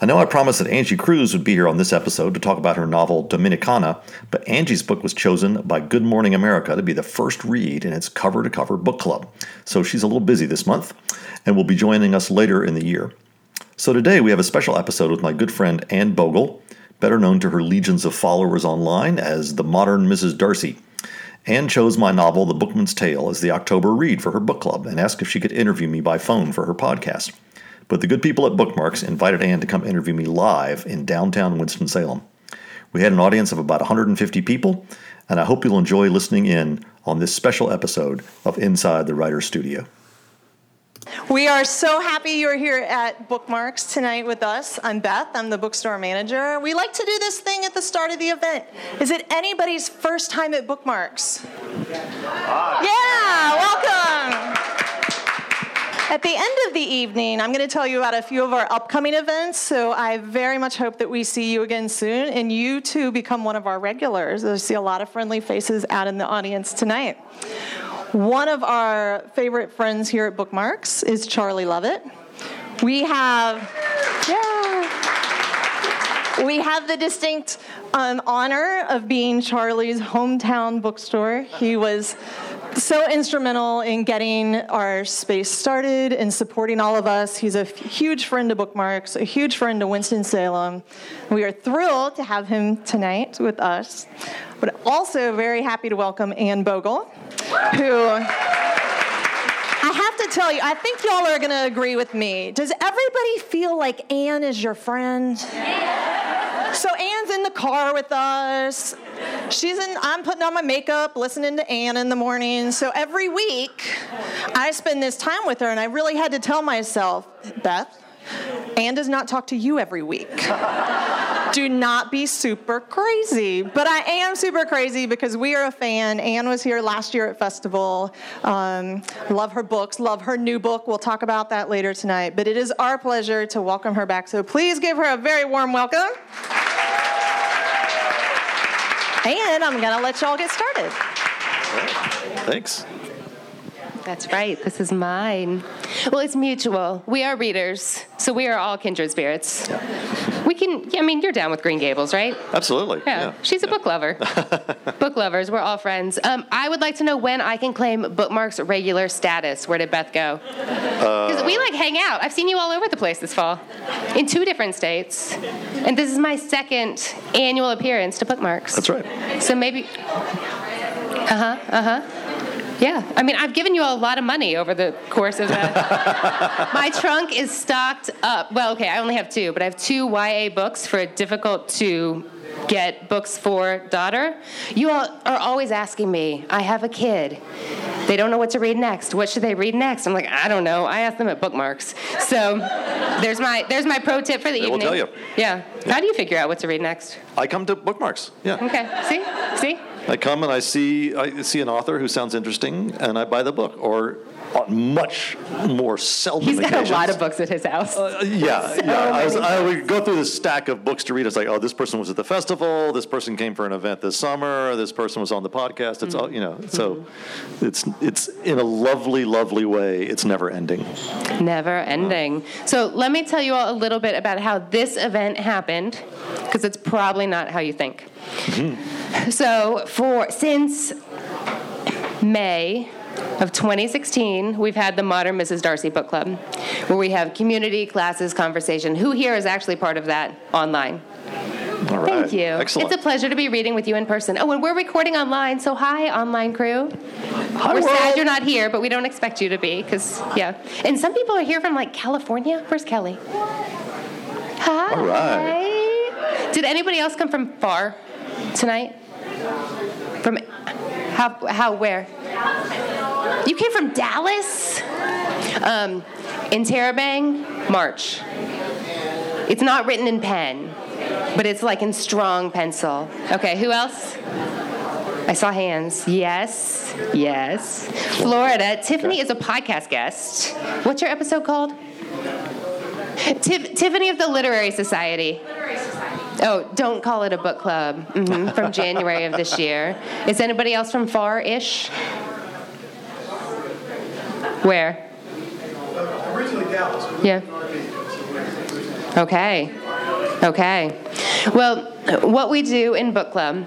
I know I promised that Angie Cruz would be here on this episode to talk about her novel Dominicana, but Angie's book was chosen by Good Morning America to be the first read in its cover to cover book club. So she's a little busy this month and will be joining us later in the year. So today we have a special episode with my good friend Anne Bogel, better known to her legions of followers online as the modern Mrs. Darcy. Anne chose my novel, The Bookman's Tale, as the October read for her book club and asked if she could interview me by phone for her podcast. But the good people at Bookmarks invited Anne to come interview me live in downtown Winston-Salem. We had an audience of about 150 people, and I hope you'll enjoy listening in on this special episode of Inside the Writer's Studio. We are so happy you're here at Bookmarks tonight with us. I'm Beth, I'm the bookstore manager. We like to do this thing at the start of the event. Is it anybody's first time at Bookmarks? Yeah, welcome. At the end of the evening, I'm going to tell you about a few of our upcoming events. So I very much hope that we see you again soon and you too become one of our regulars. I see a lot of friendly faces out in the audience tonight. One of our favorite friends here at Bookmarks is Charlie Lovett. We have, yeah. We have the distinct um, honor of being Charlie's hometown bookstore. He was so instrumental in getting our space started and supporting all of us. He's a huge friend to Bookmarks, a huge friend to Winston-Salem. We are thrilled to have him tonight with us, but also very happy to welcome Anne Bogel, who I have to tell you, I think y'all are going to agree with me. Does everybody feel like Anne is your friend? So Anne's in the car with us. She's in, I'm putting on my makeup, listening to Anne in the morning. So every week, I spend this time with her, and I really had to tell myself, Beth, Anne does not talk to you every week. Do not be super crazy. But I am super crazy because we are a fan. Anne was here last year at Festival. Um, love her books, love her new book. We'll talk about that later tonight. But it is our pleasure to welcome her back. So please give her a very warm welcome. And I'm going to let y'all get started. Thanks. That's right. This is mine. Well, it's mutual. We are readers, so we are all kindred spirits. We can, I mean, you're down with Green Gables, right? Absolutely. Yeah. She's a book lover. book lovers. We're all friends. Um, I would like to know when I can claim Bookmark's regular status. Where did Beth go? Because we like hang out. I've seen you all over the place this fall in two different states. And this is my second annual appearance to Bookmarks. That's right. So maybe. Uh huh. Uh huh. Yeah, I mean, I've given you a lot of money over the course of that. My trunk is stocked up. Well, okay, I only have two, but I have two YA books for a difficult to get books for daughter. You all are always asking me, I have a kid. They don't know what to read next. What should they read next? I'm like, I don't know. I ask them at bookmarks. So there's my there's my pro tip for the They will tell you. Yeah. How do you figure out what to read next? I come to bookmarks. Yeah. Okay. See? See? I come and I see I see an author who sounds interesting, and I buy the book. Or on much more seldom He's got a lot of books at his house. Uh, yeah, yeah. I, was, I would go through the stack of books to read. It's like, oh, this person was at the festival. This person came for an event this summer. This person was on the podcast. It's all mm-hmm. you know. So, mm-hmm. it's it's in a lovely, lovely way. It's never ending. Never ending. So let me tell you all a little bit about how this event happened, because it's probably not how you think. Mm-hmm. So for since May of 2016, we've had the Modern Mrs. Darcy Book Club, where we have community classes, conversation. Who here is actually part of that online? All right. Thank you. Excellent. It's a pleasure to be reading with you in person. Oh, and we're recording online, so hi, online crew. Hi, we're world. sad you're not here, but we don't expect you to be, because, yeah. And some people are here from, like, California. Where's Kelly? Hi. All right. Did anybody else come from far tonight? From, how, how, where? You came from Dallas? Um, in Terabang, March. It's not written in pen, but it's like in strong pencil. Okay, who else? I saw hands. Yes, yes. Florida. Tiffany is a podcast guest. What's your episode called? Tif- Tiffany of the Literary Society. Oh, don't call it a book club. hmm from January of this year. Is anybody else from far-ish? Where? Originally Dallas. Yeah. Okay. Okay. Well, what we do in book club,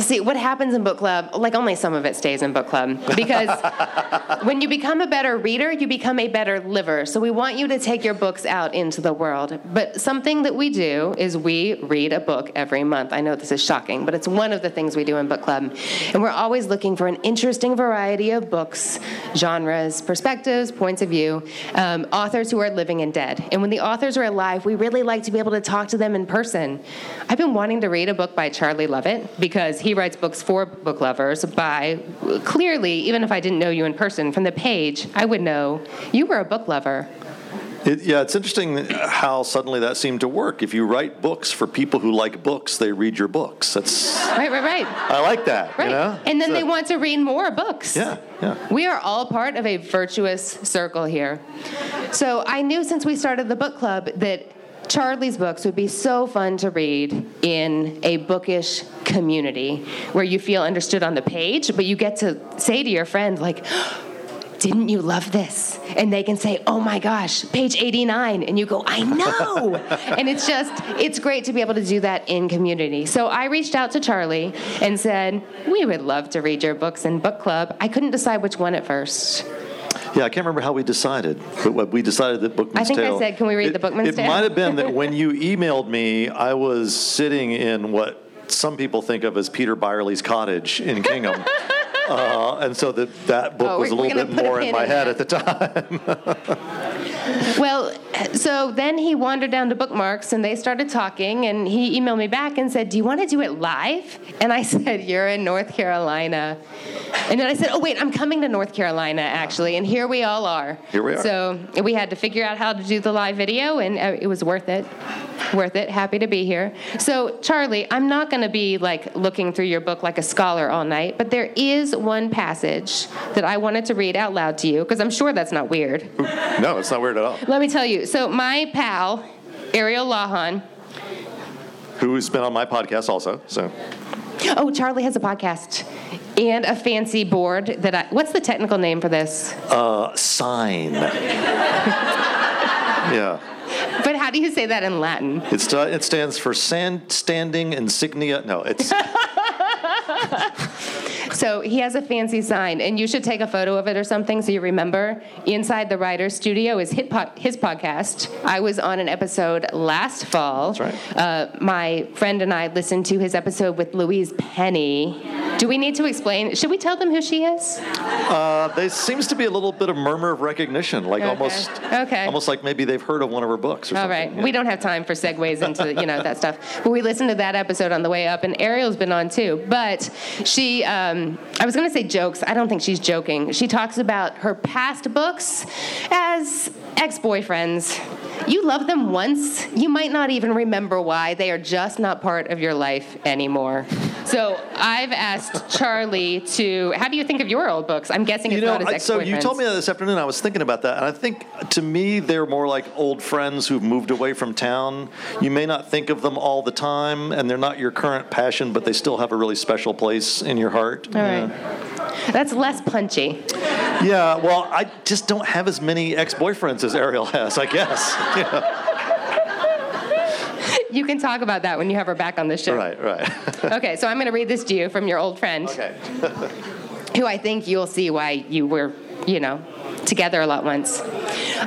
see, what happens in book club, like only some of it stays in book club. Because when you become a better reader, you become a better liver. So we want you to take your books out into the world. But something that we do is we read a book every month. I know this is shocking, but it's one of the things we do in book club. And we're always looking for an interesting variety of books, genres, perspectives, points of view, um, authors who are living and dead. And when the authors are alive, we really like to be able to talk to them in person. I've been wanting to read a book by Charlie Lovett because he writes books for book lovers by clearly, even if I didn't know you in person, from the page, I would know you were a book lover. It, yeah, it's interesting how suddenly that seemed to work. If you write books for people who like books, they read your books. That's Right, right, right. I like that. Right. You know? And then It's they want to read more books. Yeah, yeah. We are all part of a virtuous circle here. So I knew since we started the book club that Charlie's books would be so fun to read in a bookish community where you feel understood on the page, but you get to say to your friend, like, didn't you love this? And they can say, oh my gosh, page 89. And you go, I know. and it's just, it's great to be able to do that in community. So I reached out to Charlie and said, we would love to read your books in book club. I couldn't decide which one at first. Yeah, I can't remember how we decided, but what we decided that Bookman's Tale. I think I said, "Can we read it, the Bookman's It Tale?" might have been that when you emailed me, I was sitting in what some people think of as Peter Byerly's cottage in Kingham. Uh, and so that that book Oh, was a little bit more in my head at the time. Well, so then he wandered down to bookmarks and they started talking and he emailed me back and said, Do you want to do it live? And I said, You're in North Carolina. And then I said, Oh, wait, I'm coming to North Carolina actually. And here we all are. Here we are. So we had to figure out how to do the live video and uh, it was worth it. Worth it. Happy to be here. So, Charlie, I'm not going to be like looking through your book like a scholar all night, but there is one passage that I wanted to read out loud to you because I'm sure that's not weird. no, it's not weird at all. Let me tell you. So my pal, Ariel Lawhon. Who's been on my podcast also? So Oh, Charlie has a podcast and a fancy board that I. What's the technical name for this? uh, sign. yeah. But how do you say that in Latin? It, sta- uh, it stands for sand, standing insignia. No, it's So he has a fancy sign, and you should take a photo of it or something so you remember. Inside the writer's studio is his, po- his podcast. I was on an episode last fall. That's right. Uh, my friend and I listened to his episode with Louise Penny. Do we need to explain? Should we tell them who she is? uh, there seems to be a little bit of murmur of recognition, like Okay. almost, Okay. almost like maybe they've heard of one of her books or All something. right. Yeah. We don't have time for segues into you know that stuff. But we listened to that episode on the way up, and Ariel's been on too. But she, um, I was going to say jokes. I don't think she's joking. She talks about her past books as ex-boyfriends. You love them once, you might not even remember why. They are just not part of your life anymore. So I've asked Charlie to. How do you think of your old books? I'm guessing it's You know, not I- ex-boyfriends. so you told me that this afternoon. I was thinking about that, and I think to me they're more like old friends who've moved away from town. You may not think of them all the time, and they're not your current passion, but they still have a really special place in your heart. All right. That's less punchy. Yeah. Well, I just don't have as many ex-boyfriends as Ariel has. I guess. You can talk about that when you have her back on the show. Right. Right. Okay, so I'm going to read this to you from your old friend, okay. who I think you'll see why you were, you know, together a lot once.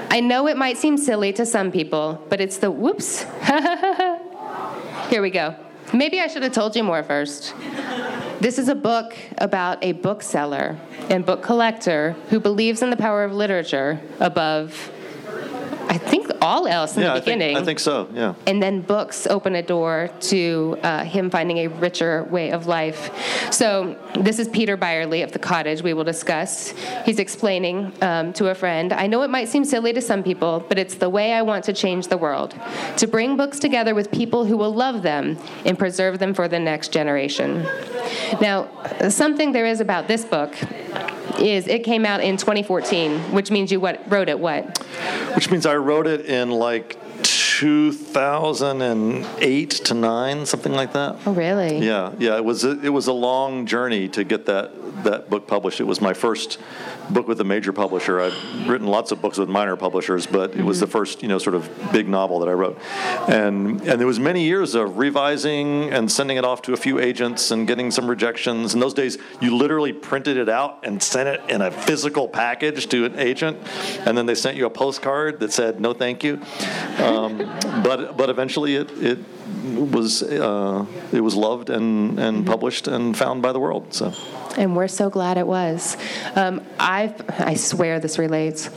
I know it might seem silly to some people, but it's the whoops. Here we go. Maybe I should have told you more first. This is a book about a bookseller and book collector who believes in the power of literature above I think all else in yeah, the beginning. I think, I think so. Yeah. and then books open a door to uh, him finding a richer way of life. So this is Peter Byerly of the Cottage. We will discuss. He's explaining um, to a friend. I know it might seem silly to some people, but it's the way I want to change the world. To bring books together with people who will love them and preserve them for the next generation. Now, something there is about this book is it came out in 2014, which means you what wrote it what? Which means I wrote it in like 2008 to 9 something like that. Oh, really? yeah yeah it was a, it was a long journey to get that that book published. It was my first book with a major publisher. I've written lots of books with minor publishers but it was the first you know sort of big novel that i wrote. And and there was many years of revising and sending it off to a few agents and getting some rejections. In those days you literally printed it out and sent it in a physical package to an agent and then they sent you a postcard that said no thank you. Um, but but eventually it, it was uh, it was loved and, and published and found by the world. So And we're so glad it was. Um, I I swear this relates.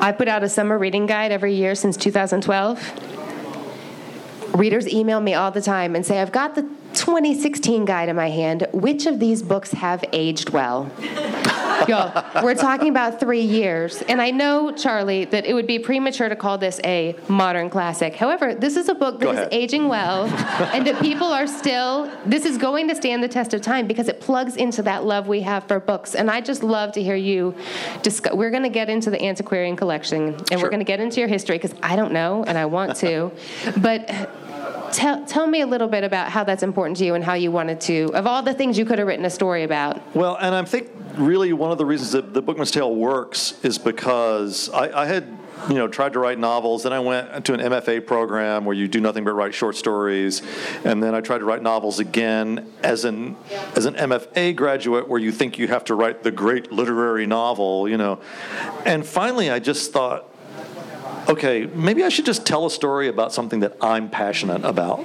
I put out a summer reading guide every year since 2012. Readers email me all the time and say, I've got the 2016 guide in my hand. Which of these books have aged well? Y'all, we're talking about three years. And I know, Charlie, that it would be premature to call this a modern classic. However, this is a book that is aging well and that people are still, this is going to stand the test of time because it plugs into that love we have for books. And I just love to hear you discuss. We're going to get into the antiquarian collection and Sure. we're going to get into your history because I don't know and I want to. but tell, tell me a little bit about how that's important to you and how you wanted to, of all the things you could have written a story about. well, and I think really one of the reasons that the Bookman's Tale works is because I, I had you know tried to write novels then i went to an mfa program where you do nothing but write short stories and then i tried to write novels again as an as an mfa graduate where you think you have to write the great literary novel you know and finally i just thought okay, maybe I should just tell a story about something that I'm passionate about.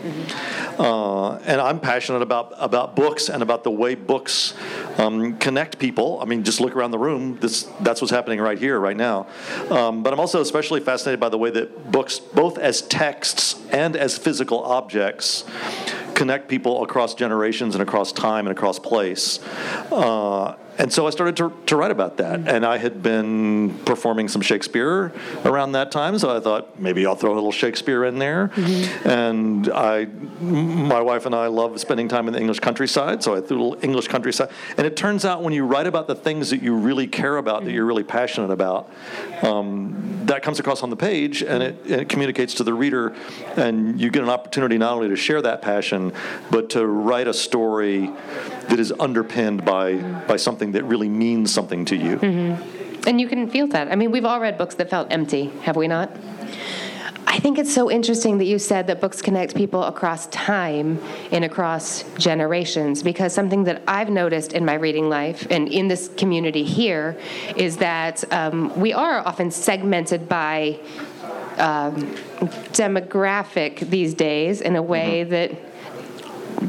Uh, and I'm passionate about, about books and about the way books um, connect people. I mean, just look around the room. This, that's what's happening right here, right now. Um, but I'm also especially fascinated by the way that books, both as texts and as physical objects, connect people across generations and across time and across place. Uh, and so I started to, to write about that. And I had been performing some Shakespeare around that time, so I thought maybe I'll throw a little Shakespeare in there. And I, my wife and I love spending time in the English countryside, so I threw a little English countryside. And it turns out when you write about the things that you really care about, that you're really passionate about, um, that comes across on the page and it, and it communicates to the reader, and you get an opportunity not only to share that passion, but to write a story that is underpinned by, by something that really means something to you. And you can feel that. I mean, we've all read books that felt empty, have we not? I think it's so interesting that you said that books connect people across time and across generations because something that I've noticed in my reading life and in this community here is that um, we are often segmented by um, demographic these days in a way that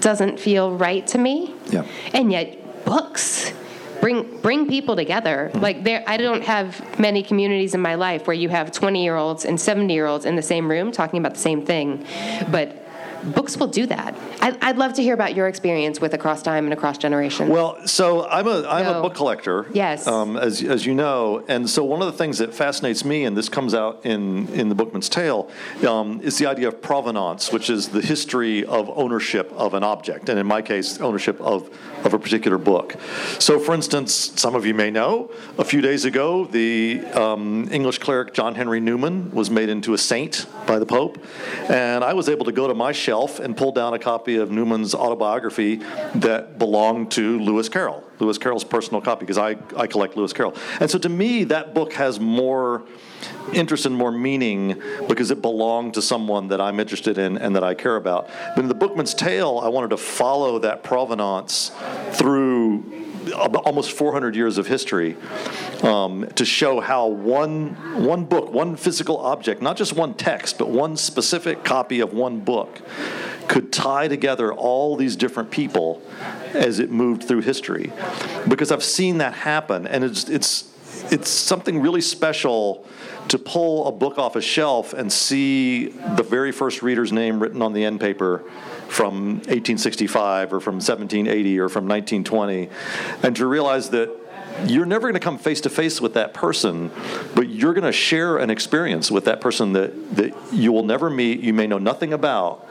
doesn't feel right to me. Yeah. And yet, books bring bring people together. Mm-hmm. Like there, I don't have many communities in my life where you have 20 year olds and 70 year olds in the same room talking about the same thing, but. Books will do that. I, I'd love to hear about your experience with Across Time and Across Generations. Well, so I'm a I'm a book collector. Yes. Um, as as you know, and so one of the things that fascinates me, and this comes out in in the Bookman's Tale, um, is the idea of provenance, which is the history of ownership of an object, and in my case, ownership of of a particular book. So, for instance, some of you may know, a few days ago, the um, English cleric John Henry Newman was made into a saint by the Pope, and I was able to go to my shelf and pull down a copy of Newman's autobiography that belonged to Lewis Carroll, Lewis Carroll's personal copy, because I, I collect Lewis Carroll. And so to me, that book has more interest and more meaning because it belonged to someone that I'm interested in and that I care about. But in the Bookman's Tale, I wanted to follow that provenance through almost 400 years of history um, to show how one one book, one physical object, not just one text, but one specific copy of one book, could tie together all these different people as it moved through history. Because I've seen that happen, and it's it's it's something really special to pull a book off a shelf and see the very first reader's name written on the end paper from 1865 or from 1780 or from 1920, and to realize that you're never going to come face to face with that person, but you're going to share an experience with that person that, that you will never meet, you may know nothing about,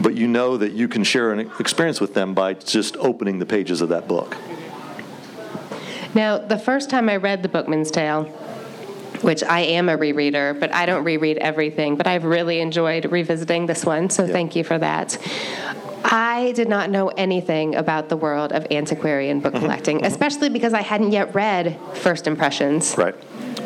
but you know that you can share an experience with them by just opening the pages of that book. Now, the first time I read The Bookman's Tale, which I am a rereader, but I don't reread everything, but I've really enjoyed revisiting this one, so Yeah. thank you for that. I did not know anything about the world of antiquarian book mm-hmm. collecting, mm-hmm. especially because I hadn't yet read First Impressions. Right.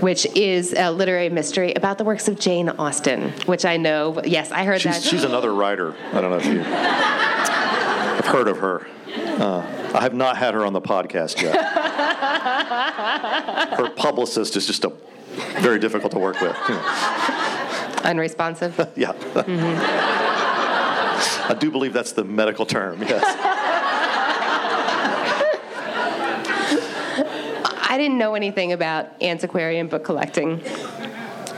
Which is a literary mystery about the works of Jane Austen, which I know. Yes, I heard She's, that. she's another writer. I don't know if you. I've heard of her. Uh, I have not had her on the podcast yet. her publicist is just a very difficult to work with. Unresponsive. Yeah. I do believe that's the medical term. Yes. I didn't know anything about antiquarian book collecting.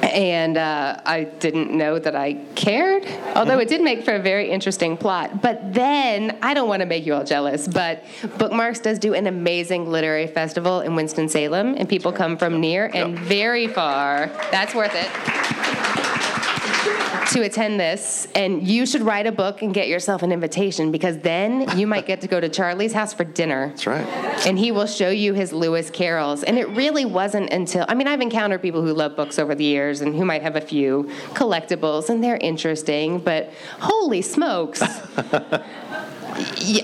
And uh, I didn't know that I cared, although it did make for a very interesting plot. But then, I don't want to make you all jealous, but Bookmarks does do an amazing literary festival in Winston-Salem, and people come from near and Yep. very far. That's worth it to attend this, and you should write a book and get yourself an invitation because then you might get to go to Charlie's house for dinner. That's right. And he will show you his Lewis Carrolls. And it really wasn't until, I mean, I've encountered people who love books over the years and who might have a few collectibles, and they're interesting, but holy smokes.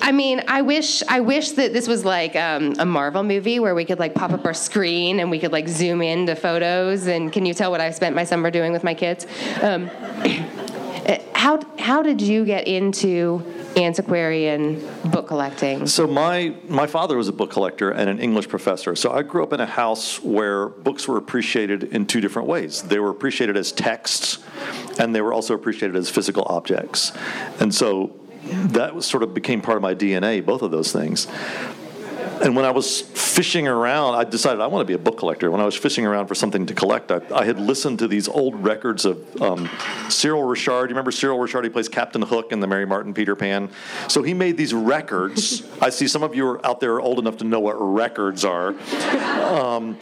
I mean, I wish I wish that this was like um, a Marvel movie where we could like pop up our screen and we could like zoom into photos. And can you tell what I spent my summer doing with my kids? Um, how how did you get into antiquarian book collecting? So my my father was a book collector and an English professor. So I grew up in a house where books were appreciated in two different ways. They were appreciated as texts, and they were also appreciated as physical objects. And so that was sort of became part of my DNA. Both of those things. And when I was fishing around, I decided I want to be a book collector. When I was fishing around for something to collect, I, I had listened to these old records of um, Cyril Ritchard. You remember Cyril Ritchard? He plays Captain Hook in the Mary Martin Peter Pan. So he made these records. I see some of you are out there old enough to know what records are. Um,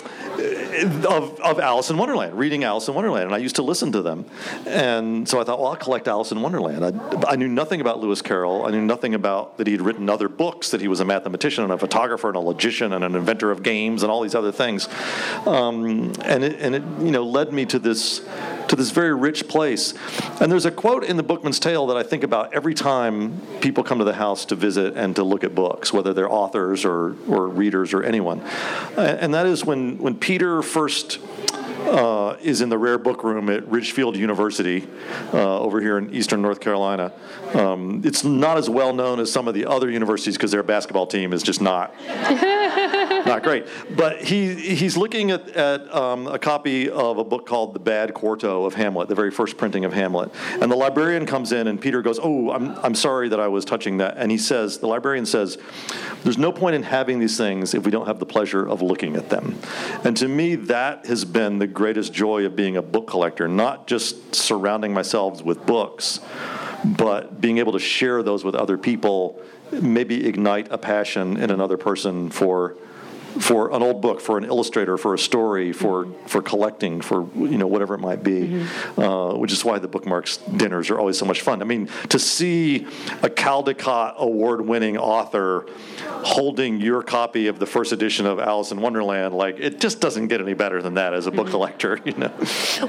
of, of Alice in Wonderland, reading Alice in Wonderland, and I used to listen to them. And so I thought, well, I'll collect Alice in Wonderland. I, I knew nothing about Lewis Carroll. I knew nothing about that he had written other books, that he was a mathematician and a photographer and a logician and an inventor of games and all these other things. Um, and it, and it, you know, led me to this to this very rich place. And there's a quote in the Bookman's Tale that I think about every time people come to the house to visit and to look at books, whether they're authors or, or readers or anyone. And that is when, when Peter first uh, is in the rare book room at Ridgefield University uh, over here in eastern North Carolina. Um, it's not as well known as some of the other universities because their basketball team is just not not great. But he he's looking at, at um, a copy of a book called The Bad Quarto of Hamlet, the very first printing of Hamlet. And the librarian comes in, and Peter goes, "Oh, I'm I'm sorry that I was touching that." And he says, the librarian says, "There's no point in having these things if we don't have the pleasure of looking at them." And to me, that has been the greatest joy of being a book collector, not just surrounding myself with books, but being able to share those with other people, maybe ignite a passion in another person for for an old book, for an illustrator, for a story, for for collecting, for you know whatever it might be, uh, which is why the bookmarks dinners are always so much fun. I mean, to see a Caldecott award-winning author holding your copy of the first edition of Alice in Wonderland, like it just doesn't get any better than that as a book collector, you know.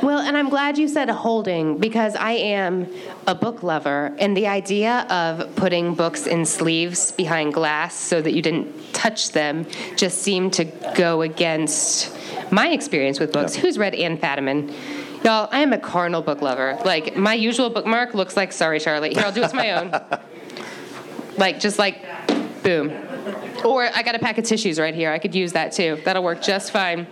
Well, and I'm glad you said holding because I am a book lover, and the idea of putting books in sleeves behind glass so that you didn't touch them just seemed to go against my experience with books. Yeah. Who's read Anne Fadiman? Y'all, I am a carnal book lover. Like, my usual bookmark looks like Sorry, Charlie. Here, I'll do it to my own. like, just like, boom. Or I got a pack of tissues right here. I could use that too. That'll work just fine.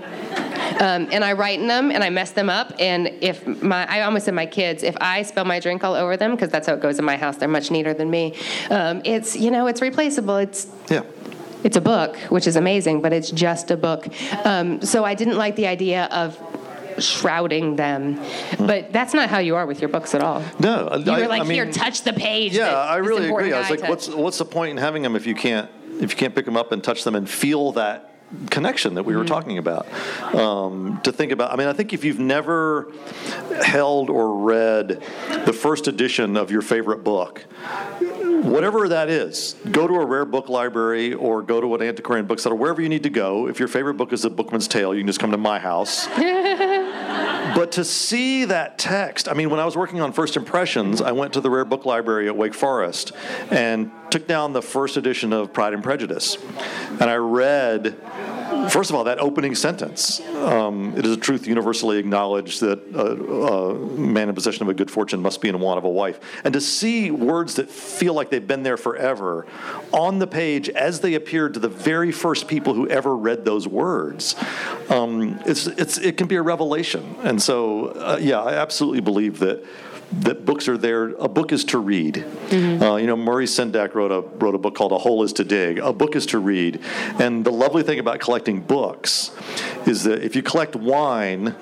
Um, and I write in them and I mess them up. And if my, I almost said my kids, if I spill my drink all over them, because that's how it goes in my house, they're much neater than me. Um, it's you know, it's replaceable. It's Yeah. It's a book, which is amazing, but it's just a book. Um, so I didn't like the idea of shrouding them. But that's not how you are with your books at all. No, You I- were like, I mean- here, touch the page. Yeah, I really agree. I was like, what's what's the point in having them if you can't if you can't pick them up and touch them and feel that connection that we were talking about? Um, to think about, I mean, I think if you've never held or read the first edition of your favorite book, whatever that is, go to a rare book library or go to an antiquarian bookseller, wherever you need to go. If your favorite book is A Bookman's Tale, you can just come to my house. But to see that text, I mean, when I was working on First Impressions, I went to the Rare Book Library at Wake Forest and took down the first edition of Pride and Prejudice. And I read, first of all, that opening sentence. Um, it is a truth universally acknowledged that a, a man in possession of a good fortune must be in want of a wife. And to see words that feel like they've been there forever on the page as they appeared to the very first people who ever read those words, um, it's, it's, it can be a revelation. And so, uh, yeah, I absolutely believe that that books are there. A book is to read. Uh, you know, Maurice Sendak wrote a wrote a book called "A Hole Is to Dig." A book is to read, and the lovely thing about collecting books is that if you collect wine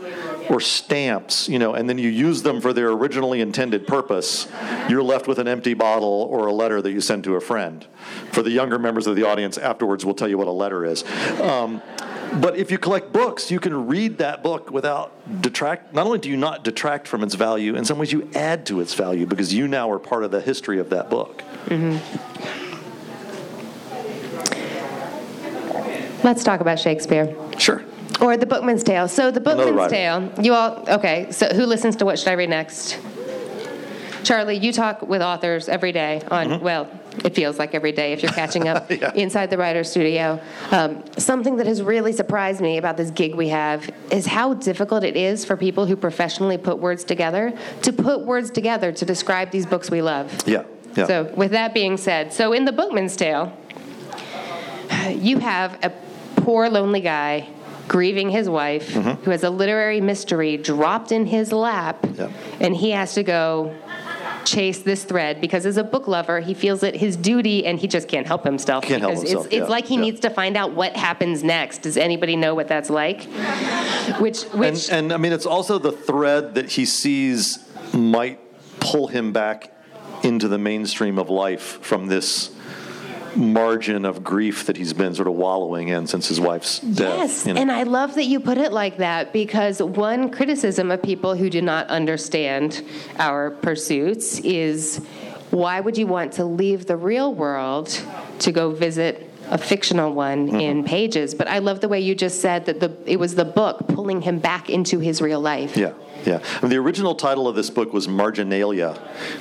or stamps, you know, and then you use them for their originally intended purpose, you're left with an empty bottle or a letter that you send to a friend. For the younger members of the audience, afterwards we'll tell you what a letter is. Um, but if you collect books, you can read that book without detract. Not only do you not detract from its value, in some ways you add to its value because you now are part of the history of that book. Mm-hmm. Let's talk about Shakespeare. Sure. Or The Bookman's Tale. So, The Bookman's. Tale, you all, okay, so who listens to What Should I Read Next? Charlie, you talk with authors every day on, mm-hmm. well, it feels like every day if you're catching up Yeah. inside the writer's studio. Um, something that has really surprised me about this gig we have is how difficult it is for people who professionally put words together to put words together to describe these books we love. Yeah. Yeah. So, with that being said, so in The Bookman's Tale, you have a poor, lonely guy grieving his wife who has a literary mystery dropped in his lap, Yep. and he has to go chase this thread because as a book lover he feels it his duty and he just can't help himself Can't help himself, it's, it's yeah, like he yeah. needs to find out what happens next does anybody know what that's like which which and, and I mean, it's also the thread that he sees might pull him back into the mainstream of life from this margin of grief that he's been sort of wallowing in since his wife's death. Yes, you know. and I love that you put it like that because one criticism of people who do not understand our pursuits is why would you want to leave the real world to go visit a fictional one Mm-hmm. in pages? But I love the way you just said that the it was the book pulling him back into his real life. Yeah, yeah. I mean, the original title of this book was marginalia,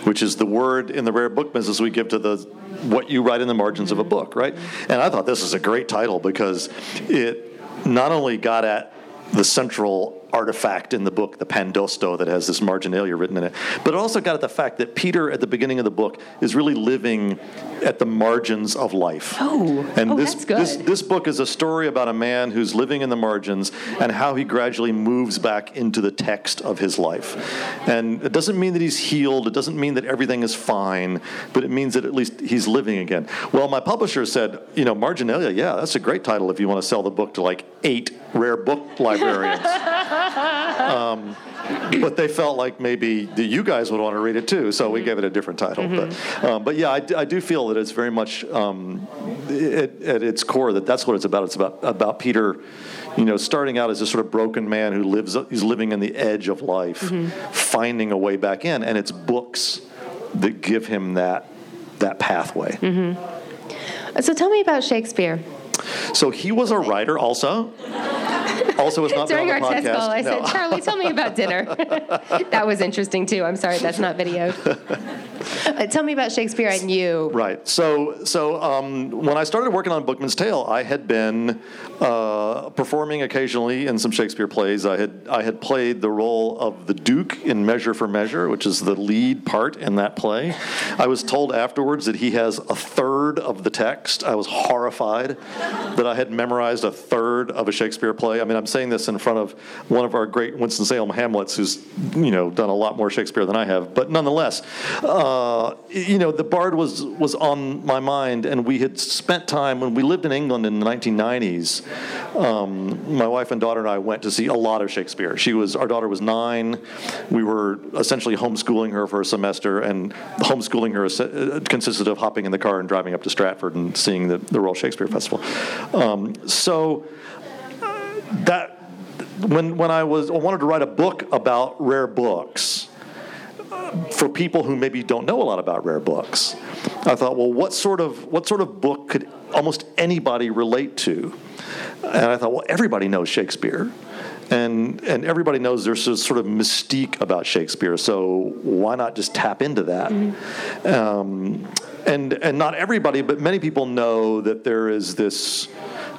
which is the word in the rare book business we give to the what you write in the margins of a book, right? And I thought this was a great title because it not only got at the central artifact in the book, the Pandosto, that has this marginalia written in it, but it also got at the fact that Peter, at the beginning of the book, is really living at the margins of life. Oh, and oh, this, that's good. this this book is a story about a man who's living in the margins and how he gradually moves back into the text of his life. And it doesn't mean that he's healed, it doesn't mean that everything is fine, but it means that at least he's living again. Well, my publisher said, you know, Marginalia, yeah, that's a great title if you want to sell the book to like eight rare book librarians. Um, but they felt like maybe that you guys would want to read it too, so we gave it a different title. But, um, but yeah, I do feel that it's very much um, it, at its core that that's what it's about. It's about about Peter, you know, starting out as a sort of broken man who lives he's living on the edge of life, finding a way back in, and it's books that give him that that pathway. So tell me about Shakespeare. So he was a writer also. Also, was not During our the test call, I No. said, Charlie, tell me about dinner. that was interesting too. I'm sorry that's not videoed. Uh, tell me about Shakespeare and you. Right. So, so um, when I started working on Bookman's Tale, I had been uh, performing occasionally in some Shakespeare plays. I had I had played the role of the Duke in Measure for Measure, which is the lead part in that play. I was told afterwards that he has a third of the text. I was horrified that I had memorized a third of a Shakespeare play. I mean, I'm saying this in front of one of our great Winston Salem Hamlets, who's you know done a lot more Shakespeare than I have, but nonetheless. Uh, uh, you know, the Bard was was on my mind, and we had spent time when we lived in England in the 1990s. Um, my wife and daughter and I went to see a lot of Shakespeare. She was our daughter was nine. We were essentially homeschooling her for a semester, and homeschooling her uh, consisted of hopping in the car and driving up to Stratford and seeing the, the Royal Shakespeare Festival. Um, so that when when I was I wanted to write a book about rare books for people who maybe don't know a lot about rare books. I thought, well, what sort of what sort of book could almost anybody relate to? And I thought, well, everybody knows Shakespeare. And, and everybody knows there's a sort of mystique about Shakespeare, so why not just tap into that? Mm-hmm. Um, and, and not everybody, but many people know that there is this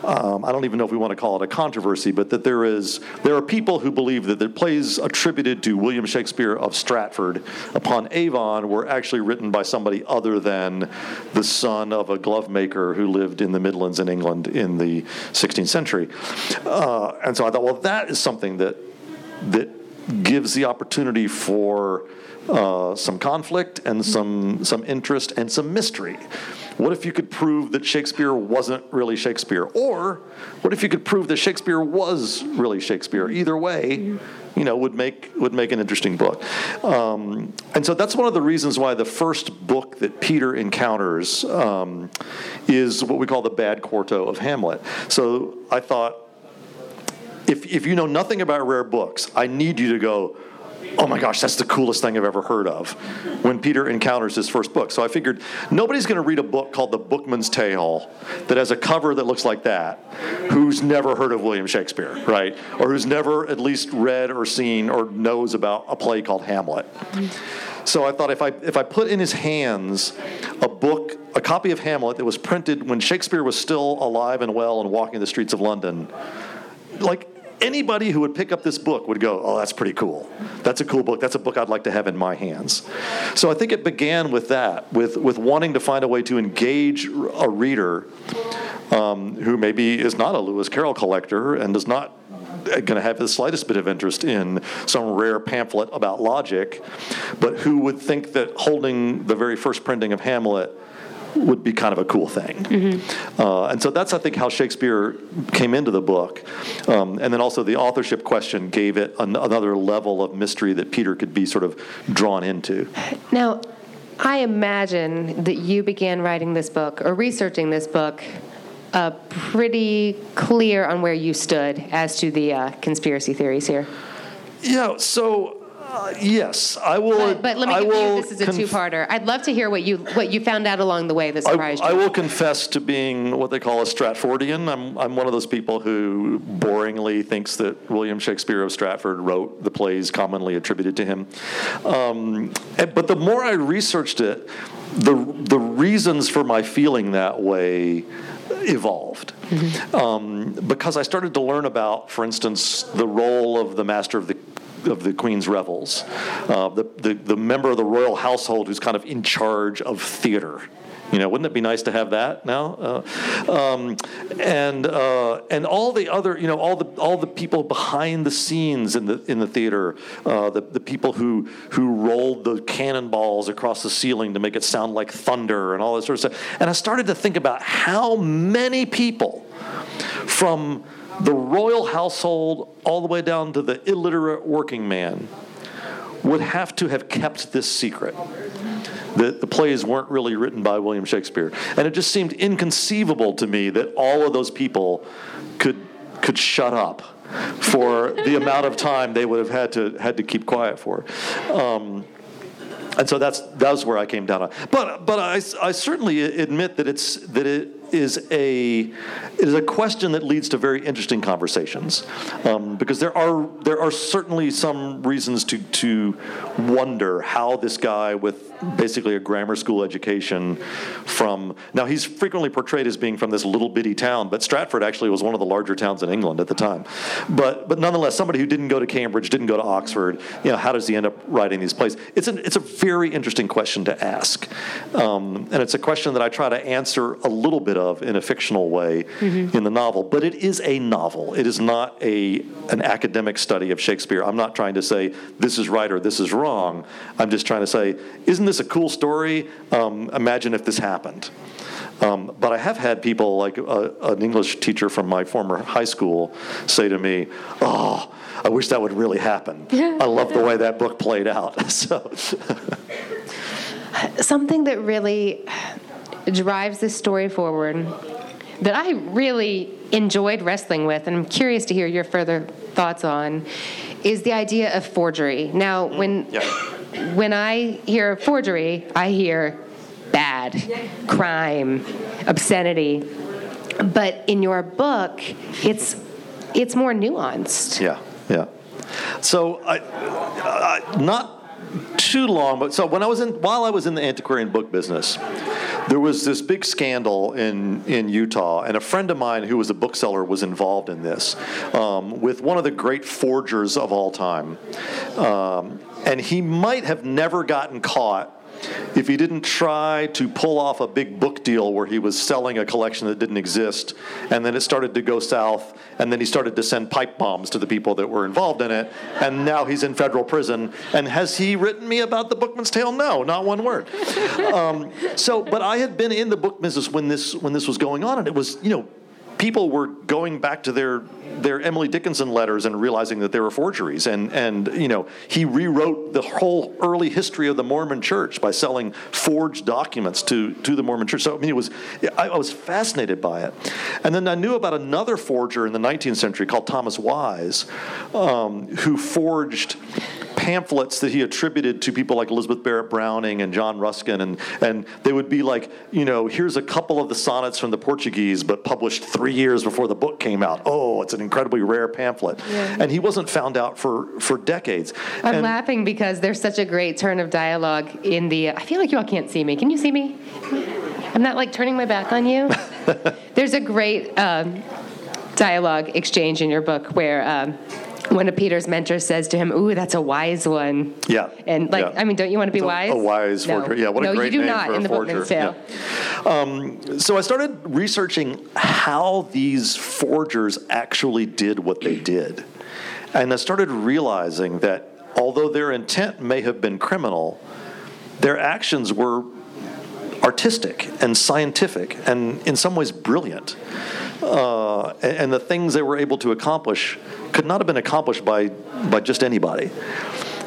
um, I don't even know if we want to call it a controversy, but that there is there are people who believe that the plays attributed to William Shakespeare of Stratford upon Avon were actually written by somebody other than the son of a glove maker who lived in the Midlands in England in the 16th century. Uh, and so I thought, well, that is something that that gives the opportunity for uh, some conflict and some some interest and some mystery. What if you could prove that Shakespeare wasn't really Shakespeare? Or what if you could prove that Shakespeare was really Shakespeare? Either way, you know, would make would make an interesting book. Um, and so that's one of the reasons why the first book that Peter encounters um, is what we call the bad quarto of Hamlet. So I thought, if if you know nothing about rare books, I need you to go oh my gosh, that's the coolest thing I've ever heard of when Peter encounters his first book. So I figured nobody's going to read a book called The Bookman's Tale that has a cover that looks like that who's never heard of William Shakespeare, right? Or who's never at least read or seen or knows about a play called Hamlet. So I thought if I if I put in his hands a book, a copy of Hamlet that was printed when Shakespeare was still alive and well and walking the streets of London, like anybody who would pick up this book would go, Oh, that's pretty cool. That's a cool book. That's a book I'd like to have in my hands. So I think it began with that, with, with wanting to find a way to engage a reader um, who maybe is not a Lewis Carroll collector and does not going to have the slightest bit of interest in some rare pamphlet about logic, but who would think that holding the very first printing of Hamlet would be kind of a cool thing. Mm-hmm. Uh, and so that's, I think, how Shakespeare came into the book. Um, and then also the authorship question gave it an, another level of mystery that Peter could be sort of drawn into. Now, I imagine that you began writing this book or researching this book uh, pretty clear on where you stood as to the uh, conspiracy theories here. Yeah, so uh, yes, I will. But, but let me I give you this is a conf- two-parter. I'd love to hear what you what you found out along the way that surprised I, you. I will confess to being what they call a Stratfordian. I'm I'm one of those people who boringly thinks that William Shakespeare of Stratford wrote the plays commonly attributed to him. Um, and, but the more I researched it, the the reasons for my feeling that way evolved. Mm-hmm. Um, because I started to learn about, for instance, the role of the master of the of the Queen's revels, uh, the, the, the member of the royal household who's kind of in charge of theater. You know, wouldn't it be nice to have that now? Uh, um, and uh, and all the other, you know, all the all the people behind the scenes in the in the theater, uh, the the people who who rolled the cannonballs across the ceiling to make it sound like thunder and all that sort of stuff. And I started to think about how many people from the royal household, all the way down to the illiterate working man, would have to have kept this secret that the plays weren't really written by William Shakespeare. And it just seemed inconceivable to me that all of those people could, could shut up for the amount of time they would have had to, had to keep quiet for. Um, and so that's that's where I came down on. But but I, I certainly admit that it's that it is a is a question that leads to very interesting conversations um, because there are there are certainly some reasons to to wonder how this guy with basically a grammar school education from now he's frequently portrayed as being from this little bitty town but Stratford actually was one of the larger towns in England at the time. But but nonetheless somebody who didn't go to Cambridge didn't go to Oxford you know how does he end up writing these plays? It's an, it's a very interesting question to ask um, and it's a question that I try to answer a little bit of in a fictional way in the novel. But it is a novel. It is not a an academic study of Shakespeare. I'm not trying to say this is right or this is wrong. I'm just trying to say, isn't this a cool story? Um, imagine if this happened. Um, but I have had people like uh, an English teacher from my former high school say to me, "Oh, I wish that would really happen. I love the way that book played out." so, Something that really drives this story forward that I really enjoyed wrestling with, and I'm curious to hear your further thoughts on, is the idea of forgery. Now, when yeah. when I hear forgery, I hear bad, crime, obscenity. But in your book, it's it's more nuanced. Yeah, yeah. So I, I, not too long, but so when I was in while I was in the antiquarian book business, there was this big scandal in in Utah, and a friend of mine who was a bookseller was involved in this um, with one of the great forgers of all time, um, and he might have never gotten caught if he didn't try to pull off a big book deal where he was selling a collection that didn't exist, and then it started to go south, and then he started to send pipe bombs to the people that were involved in it, and now he's in federal prison. And has he written me about the Bookman's Tale? No, not one word. Um, so, but I had been in the book business when this when this was going on, and it was you know people were going back to their their Emily Dickinson letters and realizing that they were forgeries. And and you know he rewrote the whole early history of the Mormon Church by selling forged documents to to the Mormon Church. So I mean it was I, was fascinated by it. And then I knew about another forger in the 19th century called Thomas Wise, um, who forged pamphlets that he attributed to people like Elizabeth Barrett Browning and John Ruskin, and, and they would be like, you know, here's a couple of the sonnets from the Portuguese, but published three years before the book came out. Oh, it's an incredibly rare pamphlet. Yeah. And he wasn't found out for, for decades. I'm and, laughing because there's such a great turn of dialogue in the. I feel like you all can't see me. Can you see me? I'm not like turning my back on you. there's a great um, dialogue exchange in your book where. Um, one of Peter's mentors says to him, "Ooh, that's a wise one." Yeah. And like, yeah. I mean, don't you want to be a- wise? A wise no. forger. Yeah, what no, a great you do name not for in a the forger. Tale. Yeah. Um, so I started researching how these forgers actually did what they did. And I started realizing that although their intent may have been criminal, their actions were artistic and scientific and in some ways brilliant. Uh, and the things they were able to accomplish could not have been accomplished by, by just anybody.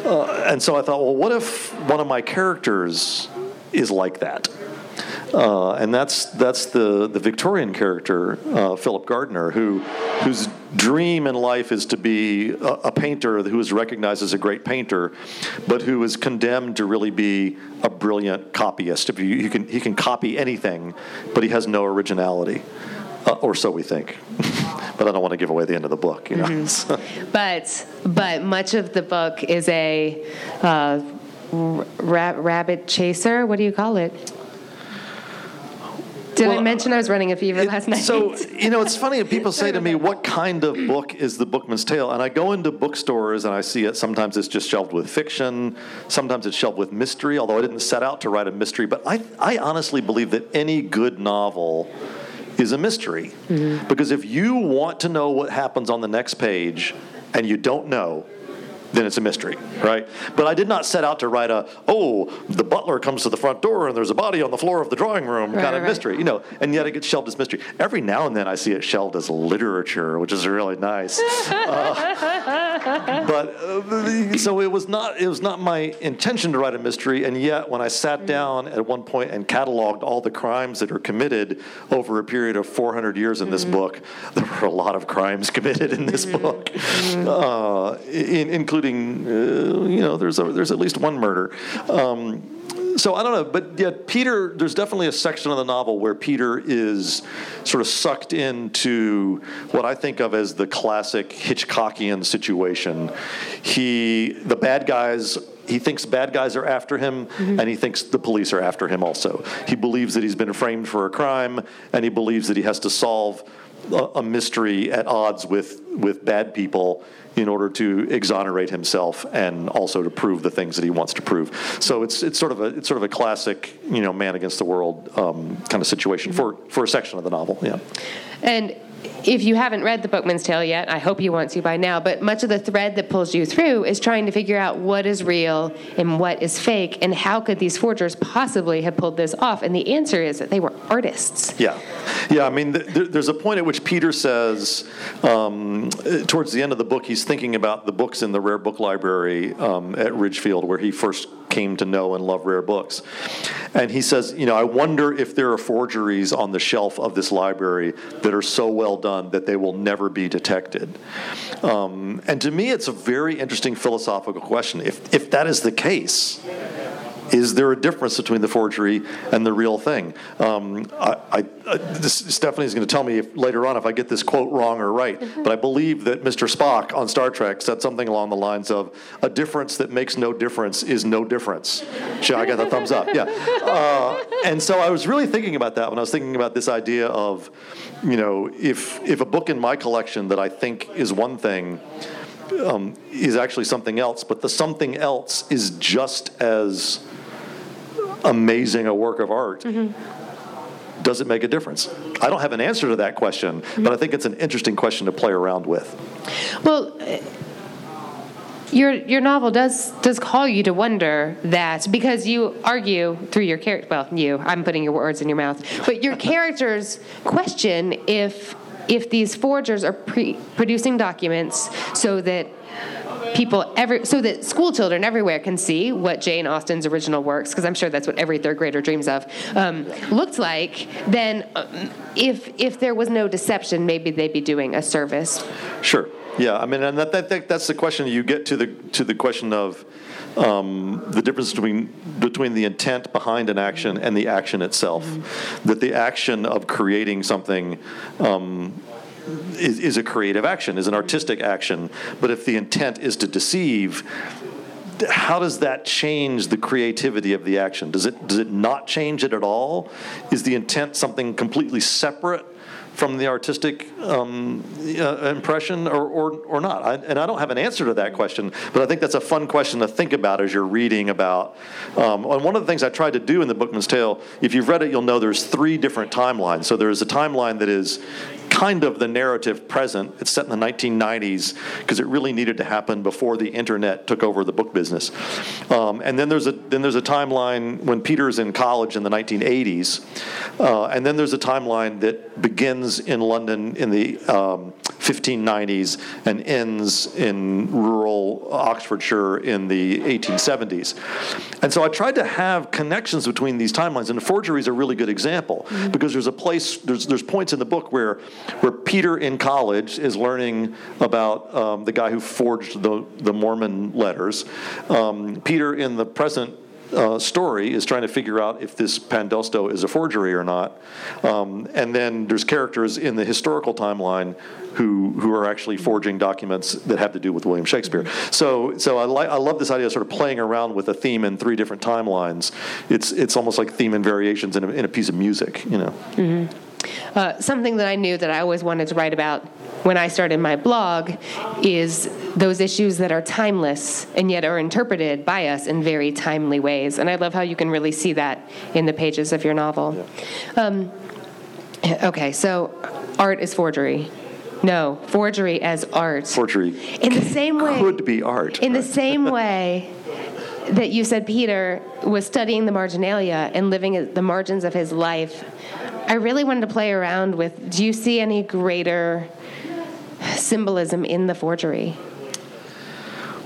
Uh, and so I thought, well, what if one of my characters is like that? Uh, and that's that's the, the Victorian character, uh, Philip Gardner, who whose dream in life is to be a, a painter who is recognized as a great painter, but who is condemned to really be a brilliant copyist. If you, he can he can copy anything, but he has no originality, uh, or so we think. but I don't want to give away the end of the book, you know. So- But but much of the book is a uh, ra- rabbit chaser. What do you call it? Did I mention I was running a fever It- last night? So, you know, it's funny. People say to me, What kind of book is The Bookman's Tale? And I go into bookstores and I see it. Sometimes it's just shelved with fiction, sometimes it's shelved with mystery, although I didn't set out to write a mystery. But I, I honestly believe that any good novel is a mystery. Mm-hmm. Because if you want to know what happens on the next page and you don't know, then it's a mystery, right? But I did not set out to write a, oh, the butler comes to the front door and there's a body on the floor of the drawing room Right, kind of right. mystery, you know, and yet it gets shelved as mystery. Every now and then I see it shelved as literature, which is really nice. Uh, but uh, so it was not it was not my intention to write a mystery, and yet when I sat down at one point and cataloged all the crimes that are committed over a period of 400 years in this book, there were a lot of crimes committed in this book, uh, in, including uh, you know there's a, there's at least one murder. Um, so I don't know, but yeah, Peter. There's definitely a section of the novel where Peter is sort of sucked into what I think of as the classic Hitchcockian situation. He, the bad guys. He thinks bad guys are after him, and he thinks the police are after him also. He believes that he's been framed for a crime, and he believes that he has to solve a, a mystery at odds with with bad people in order to exonerate himself and also to prove the things that he wants to prove. So it's it's sort of a it's sort of a classic you know man against the world um, kind of situation for for a section of the novel. Yeah. And if you haven't read The Bookman's Tale yet, I hope you want to by now, but much of the thread that pulls you through is trying to figure out what is real and what is fake, and how could these forgers possibly have pulled this off? And the answer is that they were artists. Yeah. Yeah, I mean, th- there's a point at which Peter says, um, towards the end of the book, he's thinking about the books in the rare book library um, at Ridgefield, where he first came to know and love rare books. And he says, you know, I wonder if there are forgeries on the shelf of this library that are so well done that they will never be detected. Um, and to me, it's a very interesting philosophical question. If, if that is the case, is there a difference between the forgery and the real thing? Um, I, I, I, this, Stephanie is going to tell me if, later on if I get this quote wrong or right, but I believe that Mr. Spock on Star Trek said something along the lines of, "A difference that makes no difference is no difference." Sure, I got the thumbs up. Yeah, uh, and so I was really thinking about that when I was thinking about this idea of, you know, if if a book in my collection that I think is one thing. Um, is actually something else, but the something else is just as amazing a work of art, mm-hmm. does it make a difference? I don't have an answer to that question, mm-hmm. but I think it's an interesting question to play around with. Well, your your novel does does call you to wonder that because you argue through your character. Well, you I'm putting your words in your mouth, but your characters question if if these forgers are pre- producing documents so that people every so that school children everywhere can see what Jane Austen's original works, because I'm sure that's what every third grader dreams of, um, looked like, then um, if if there was no deception, maybe they'd be doing a service. Sure. Yeah. I mean, and that, that, that that's the question. You get to the to the question of. Um, the difference between between the intent behind an action and the action itself. Mm-hmm. That the action of creating something um, is, is a creative action, is an artistic action. But if the intent is to deceive, how does that change the creativity of the action? Does it does it not change it at all? Is the intent something completely separate from the artistic um, uh, impression or, or, or not? I, and I don't have an answer to that question, but I think that's a fun question to think about as you're reading about. Um, and one of the things I tried to do in the Bookman's Tale, if you've read it, you'll know there's three different timelines. So there's a timeline that is kind of the narrative present. It's set in the 1990s because it really needed to happen before the internet took over the book business. Um, and then there's a then there's a timeline when Peter's in college in the 1980s, uh, and then there's a timeline that begins in London in the um, 1590s and ends in rural Oxfordshire in the 1870s. And so I tried to have connections between these timelines, and the forgery is a really good example mm-hmm. because there's a place there's there's points in the book where where Peter in college is learning about um, the guy who forged the, the Mormon letters. Um, Peter in the present uh, story is trying to figure out if this Pandosto is a forgery or not. Um, and then there's characters in the historical timeline who who are actually forging documents that have to do with William Shakespeare. So so I like I love this idea of sort of playing around with a theme in three different timelines. It's it's almost like theme and variations in a, in a piece of music, you know. Mm-hmm. Uh, something that I knew that I always wanted to write about when I started my blog is those issues that are timeless and yet are interpreted by us in very timely ways. And I love how you can really see that in the pages of your novel. Yeah. Um, okay, so art is forgery. No, forgery as art. Forgery. In the same way. Could be art. In the same way that you said Peter was studying the marginalia and living at the margins of his life I really wanted to play around with do you see any greater symbolism in the forgery?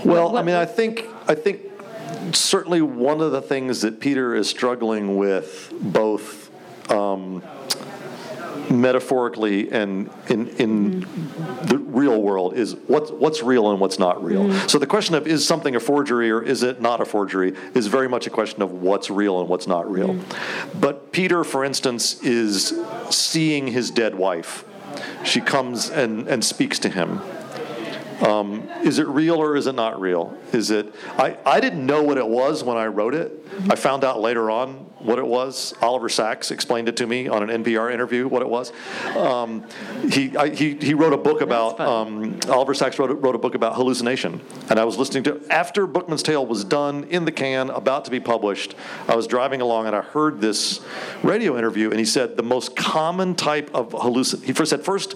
Well, what, I mean, I think I think certainly one of the things that Peter is struggling with, both um, metaphorically and in, in mm-hmm. the real world is what's, what's real and what's not real. Mm-hmm. So the question of is something a forgery or is it not a forgery is very much a question of what's real and what's not real. Mm-hmm. But Peter, for instance, is seeing his dead wife. She comes and, and speaks to him. Um, is it real or is it not real? Is it? I, I didn't know what it was when I wrote it. I found out later on what it was. Oliver Sacks explained it to me on an NPR interview what it was. Um, he, I, he he wrote a book about um, Oliver Sacks wrote, wrote a book about hallucination, and I was listening to after Bookman's Tale was done in the can, about to be published. I was driving along and I heard this radio interview, and he said the most common type of hallucination. He first said first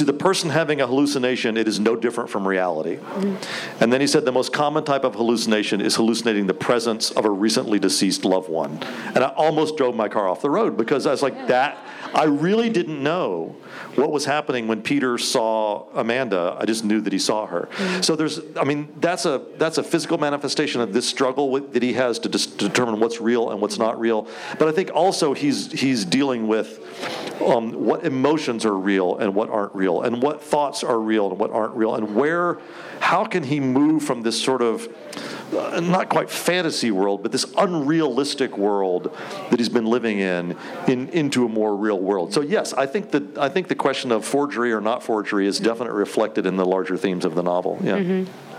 to the person having a hallucination, it is no different from reality. And then he said the most common type of hallucination is hallucinating the presence of a recently deceased loved one. And I almost drove my car off the road because I was like, yeah. that, I really didn't know what was happening when Peter saw Amanda. I just knew that he saw her. Mm-hmm. So there's, I mean, that's a that's a physical manifestation of this struggle with, that he has to, dis- to determine what's real and what's not real. But I think also he's he's dealing with um, what emotions are real and what aren't real, and what thoughts are real and what aren't real, and where, how can he move from this sort of uh, not quite fantasy world, but this unrealistic world that he's been living in, in into a more real world. So yes, I think that I think the question of forgery or not forgery is definitely reflected in the larger themes of the novel. Yeah. Mm-hmm.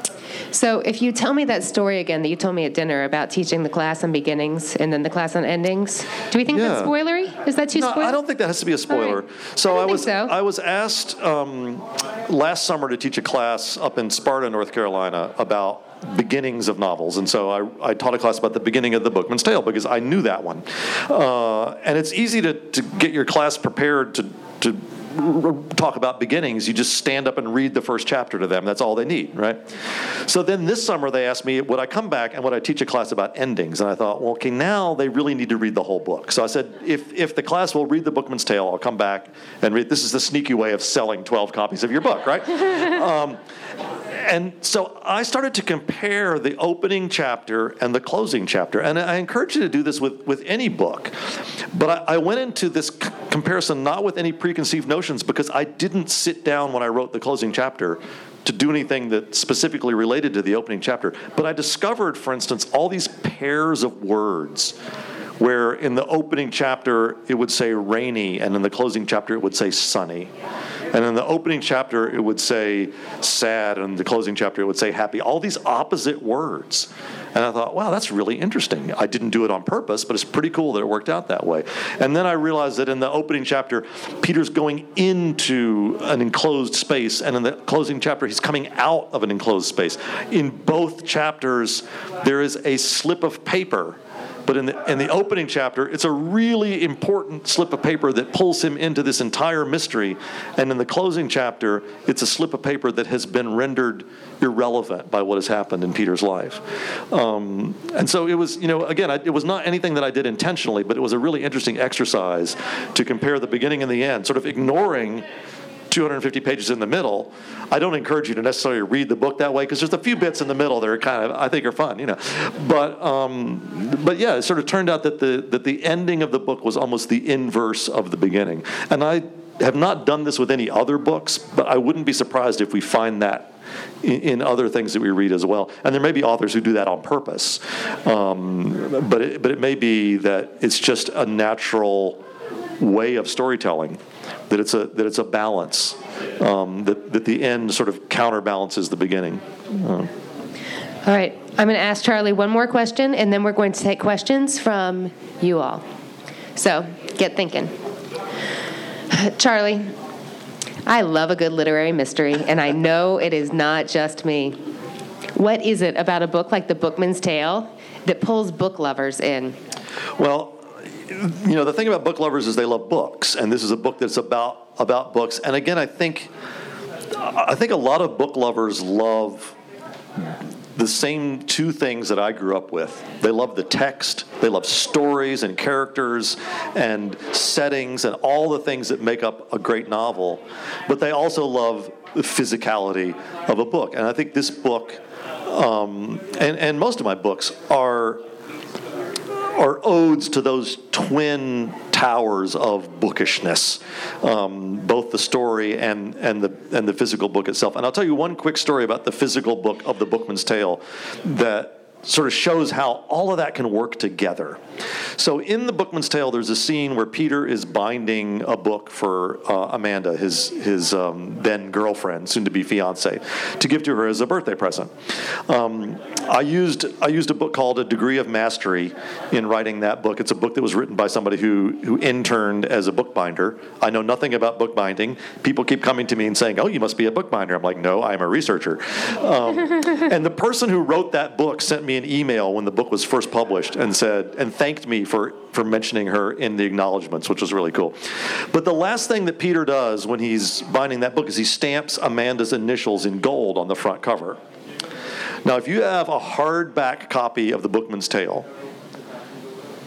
So, if you tell me that story again that you told me at dinner about teaching the class on beginnings and then the class on endings, do we think yeah. that's spoilery? Is that too no, spoilery? I don't think that has to be a spoiler. Right. So I, I was so. I was asked um, last summer to teach a class up in Sparta, North Carolina, about beginnings of novels. And so I, I, taught a class about the beginning of the Bookman's Tale because I knew that one. Uh, and it's easy to, to get your class prepared to, to talk about beginnings, you just stand up and read the first chapter to them. That's all they need, right? So then this summer they asked me, would I come back and would I teach a class about endings? And I thought, well, okay, now they really need to read the whole book. So I said, if, if the class will read the Bookman's Tale, I'll come back and read. This is the sneaky way of selling 12 copies of your book, right? um, and so I started to compare the opening chapter and the closing chapter. And I encourage you to do this with, with any book. But I, I went into this c- comparison not with any preconceived notions because I didn't sit down when I wrote the closing chapter to do anything that specifically related to the opening chapter. But I discovered, for instance, all these pairs of words where in the opening chapter it would say rainy, and in the closing chapter it would say sunny. And in the opening chapter, it would say sad, and in the closing chapter, it would say happy. All these opposite words. And I thought, wow, that's really interesting. I didn't do it on purpose, but it's pretty cool that it worked out that way. And then I realized that in the opening chapter, Peter's going into an enclosed space, and in the closing chapter, he's coming out of an enclosed space. In both chapters, there is a slip of paper but in the, in the opening chapter, it's a really important slip of paper that pulls him into this entire mystery. And in the closing chapter, it's a slip of paper that has been rendered irrelevant by what has happened in Peter's life. Um, and so it was, you know, again, I, it was not anything that I did intentionally, but it was a really interesting exercise to compare the beginning and the end, sort of ignoring 250 pages in the middle. I don't encourage you to necessarily read the book that way because there's a few bits in the middle that are kind of I think are fun, you know. But um, but yeah, it sort of turned out that the that the ending of the book was almost the inverse of the beginning, and I have not done this with any other books, but I wouldn't be surprised if we find that in, other things that we read as well. And there may be authors who do that on purpose, um, but it, but it may be that it's just a natural way of storytelling that it's a that it's a balance um, that that the end sort of counterbalances the beginning. Uh, all right, I'm going to ask Charlie one more question, and then we're going to take questions from you all. So get thinking, Charlie. I love a good literary mystery, and I know it is not just me. What is it about a book like The Bookman's Tale that pulls book lovers in? Well, you know, the thing about book lovers is they love books, and this is a book that's about about books. And again, I think I think a lot of book lovers love the same two things that I grew up with. They love the text, they love stories and characters and settings and all the things that make up a great novel. But they also love the physicality of a book. And I think this book, um, and, and most of my books, are are odes to those twin towers of bookishness, um, both the story and, and, the, and the physical book itself. And I'll tell you one quick story about the physical book of the Bookman's Tale that sort of shows how all of that can work together. So in the Bookman's Tale, there's a scene where Peter is binding a book for uh, Amanda, his his um, then girlfriend, soon to be fiance, to give to her as a birthday present. Um, I used I used a book called A Degree of Mastery in writing that book. It's a book that was written by somebody who who interned as a bookbinder. I know nothing about bookbinding. People keep coming to me and saying, "Oh, you must be a bookbinder." I'm like, "No, I'm a researcher." Um, and the person who wrote that book sent me an email when the book was first published and said and thanked me for, for mentioning her in the acknowledgments, which was really cool. But the last thing that Peter does when he's binding that book is he stamps Amanda's initials in gold on the front cover. Now, if you have a hardback copy of The Bookman's Tale,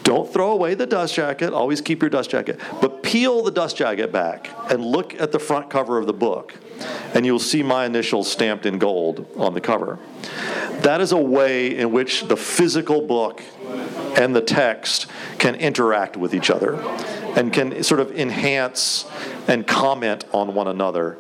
don't throw away the dust jacket. Always keep your dust jacket. But peel the dust jacket back and look at the front cover of the book, and you'll see my initials stamped in gold on the cover. That is a way in which the physical book and the text can interact with each other and can sort of enhance and comment on one another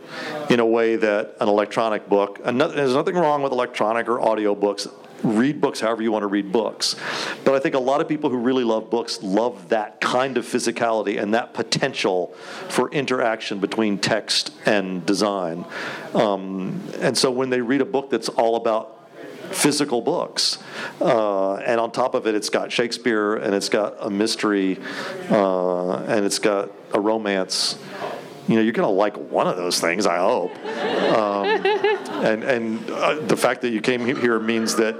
in a way that an electronic book, there's nothing wrong with electronic or audio books. Read books however you want to read books. But I think a lot of people who really love books love that kind of physicality and that potential for interaction between text and design. Um, and so when they read a book that's all about physical books. Uh, and on top of it, it's got Shakespeare and it's got a mystery uh, and it's got a romance. You know, you're going to like one of those things, I hope. Um, and and uh, the fact that you came here means that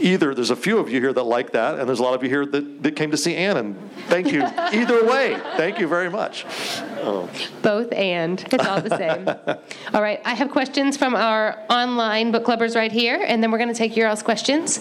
either there's a few of you here that like that, and there's a lot of you here that, that came to see Anne, and thank you either way. Thank you very much. Oh. Both and. It's all the same. all right, I have questions from our online book clubbers right here, and then we're going to take your all's questions.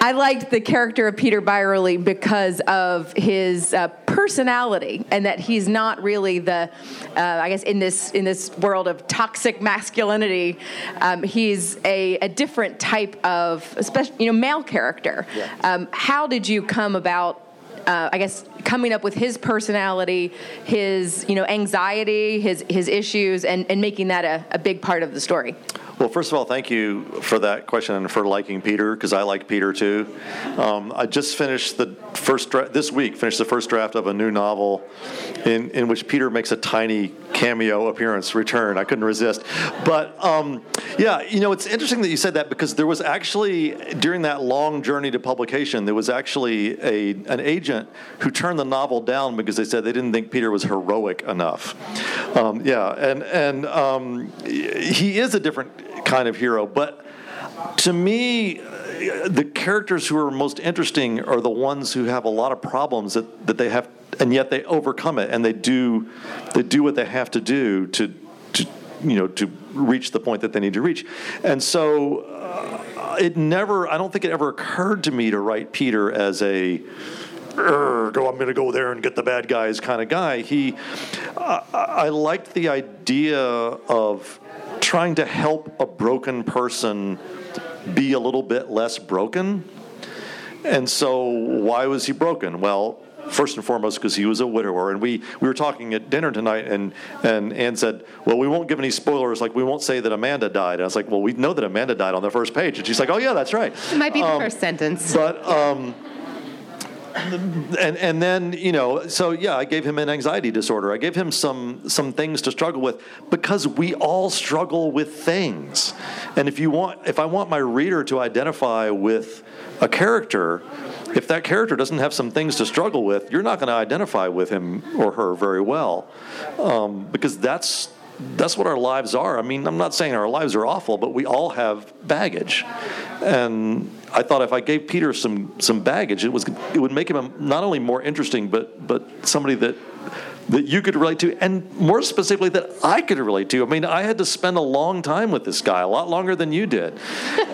I liked the character of Peter Byerly because of his uh, personality, and that he's not really the, uh, I guess, in this in this world of toxic masculinity, um, he's a, a, different type of, especially you know, male character. Yeah. Um, how did you come about? Uh, I guess coming up with his personality, his you know anxiety, his his issues, and, and making that a, a big part of the story. Well, first of all, thank you for that question and for liking Peter because I like Peter too. Um, I just finished the first this week finished the first draft of a new novel in in which Peter makes a tiny cameo appearance return. I couldn't resist, but um, yeah, you know it's interesting that you said that because there was actually during that long journey to publication there was actually a an agent who turned the novel down because they said they didn't think Peter was heroic enough. Um, yeah, and and um, he is a different kind of hero. But to me, the characters who are most interesting are the ones who have a lot of problems that, that they have, and yet they overcome it and they do they do what they have to do to to you know to reach the point that they need to reach. And so uh, it never I don't think it ever occurred to me to write Peter as a go, I'm going to go there and get the bad guys kind of guy. He, uh, I liked the idea of trying to help a broken person be a little bit less broken. And so, why was he broken? Well, first and foremost because he was a widower and we, we were talking at dinner tonight and, and Anne said well we won't give any spoilers like we won't say that amanda died and i was like well we know that amanda died on the first page and she's like oh yeah that's right it might be the um, first sentence but um, and and then you know so yeah i gave him an anxiety disorder. I gave him some some things to struggle with because we all struggle with things. And if you want if i want my reader to identify with a character if that character doesn't have some things to struggle with you're not going to identify with him or her very well um, because that's that's what our lives are. I mean, I'm not saying our lives are awful, but we all have baggage. And I thought if I gave Peter some some baggage, it was it would make him not only more interesting, but but somebody that that you could relate to, and more specifically that I could relate to. I mean, I had to spend a long time with this guy, a lot longer than you did,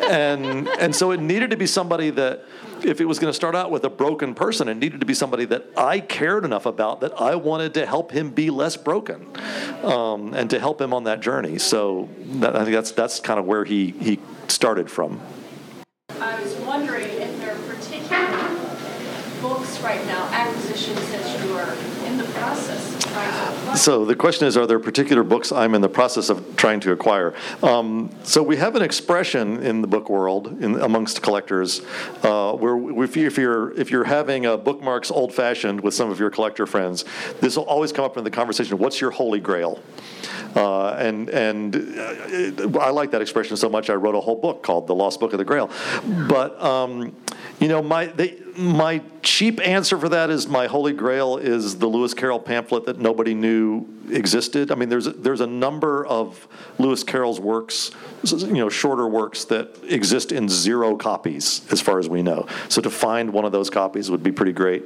and and so it needed to be somebody that if it was going to start out with a broken person, it needed to be somebody that I cared enough about that I wanted to help him be less broken, um, and to help him on that journey. So that, I think that's that's kind of where he he started from. I was wondering if there are particular books right now, acquisitions that you are in the process of trying to So the question is, are there particular books I'm in the process of trying to acquire? Um, so we have an expression in the book world, in, amongst collectors, uh, where if, you, you're if you're having bookmarks old fashioned with some of your collector friends, this will always come up in the conversation. What's your holy grail? Uh, and and uh, I like that expression so much. I wrote a whole book called "The Lost Book of the Grail." But um, you know, my they, my cheap answer for that is my holy grail is the Lewis Carroll pamphlet that nobody knew existed. I mean, there's there's a number of Lewis Carroll's works, you know, shorter works that exist in zero copies, as far as we know. So to find one of those copies would be pretty great.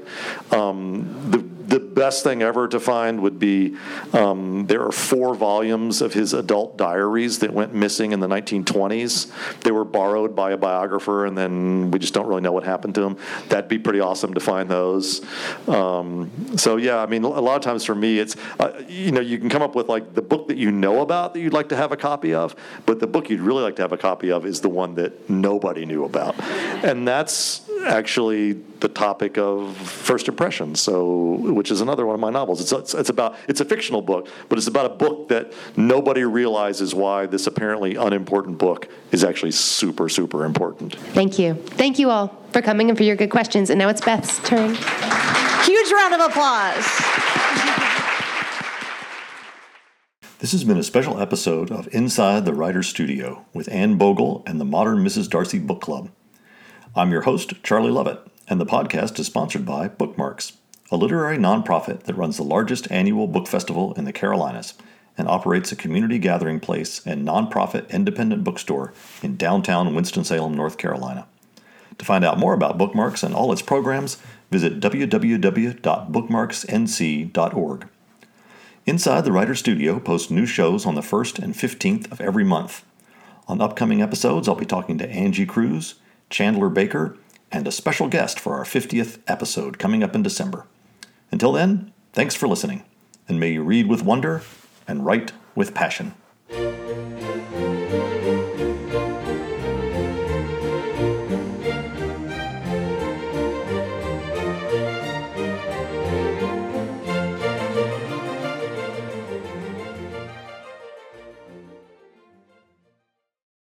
Um, the the best thing ever to find would be um, there are four volumes of his adult diaries that went missing in the 1920s. They were borrowed by a biographer, and then we just don't really know what happened to them. That'd be pretty awesome to find those. Um, so yeah, I mean, a lot of times for me, it's uh, you know you can come up with like the book that you know about that you'd like to have a copy of, but the book you'd really like to have a copy of is the one that nobody knew about, and that's actually the topic of first impressions. So, which is another one of my novels. It's, it's, it's about it's a fictional book, but it's about a book that nobody realizes why this apparently unimportant book is actually super super important. Thank you, thank you all for coming and for your good questions. And now it's Beth's turn. Huge round of applause. This has been a special episode of Inside the Writer's Studio with Anne Bogel and the Modern Mrs. Darcy Book Club. I'm your host, Charlie Lovett, and the podcast is sponsored by Bookmarks, a literary nonprofit that runs the largest annual book festival in the Carolinas and operates a community gathering place and nonprofit independent bookstore in downtown Winston-Salem, North Carolina. To find out more about Bookmarks and all its programs, visit www.bookmarksnc.org. Inside the Writer Studio posts new shows on the 1st and 15th of every month. On upcoming episodes, I'll be talking to Angie Cruz, Chandler Baker, and a special guest for our 50th episode coming up in December. Until then, thanks for listening, and may you read with wonder and write with passion.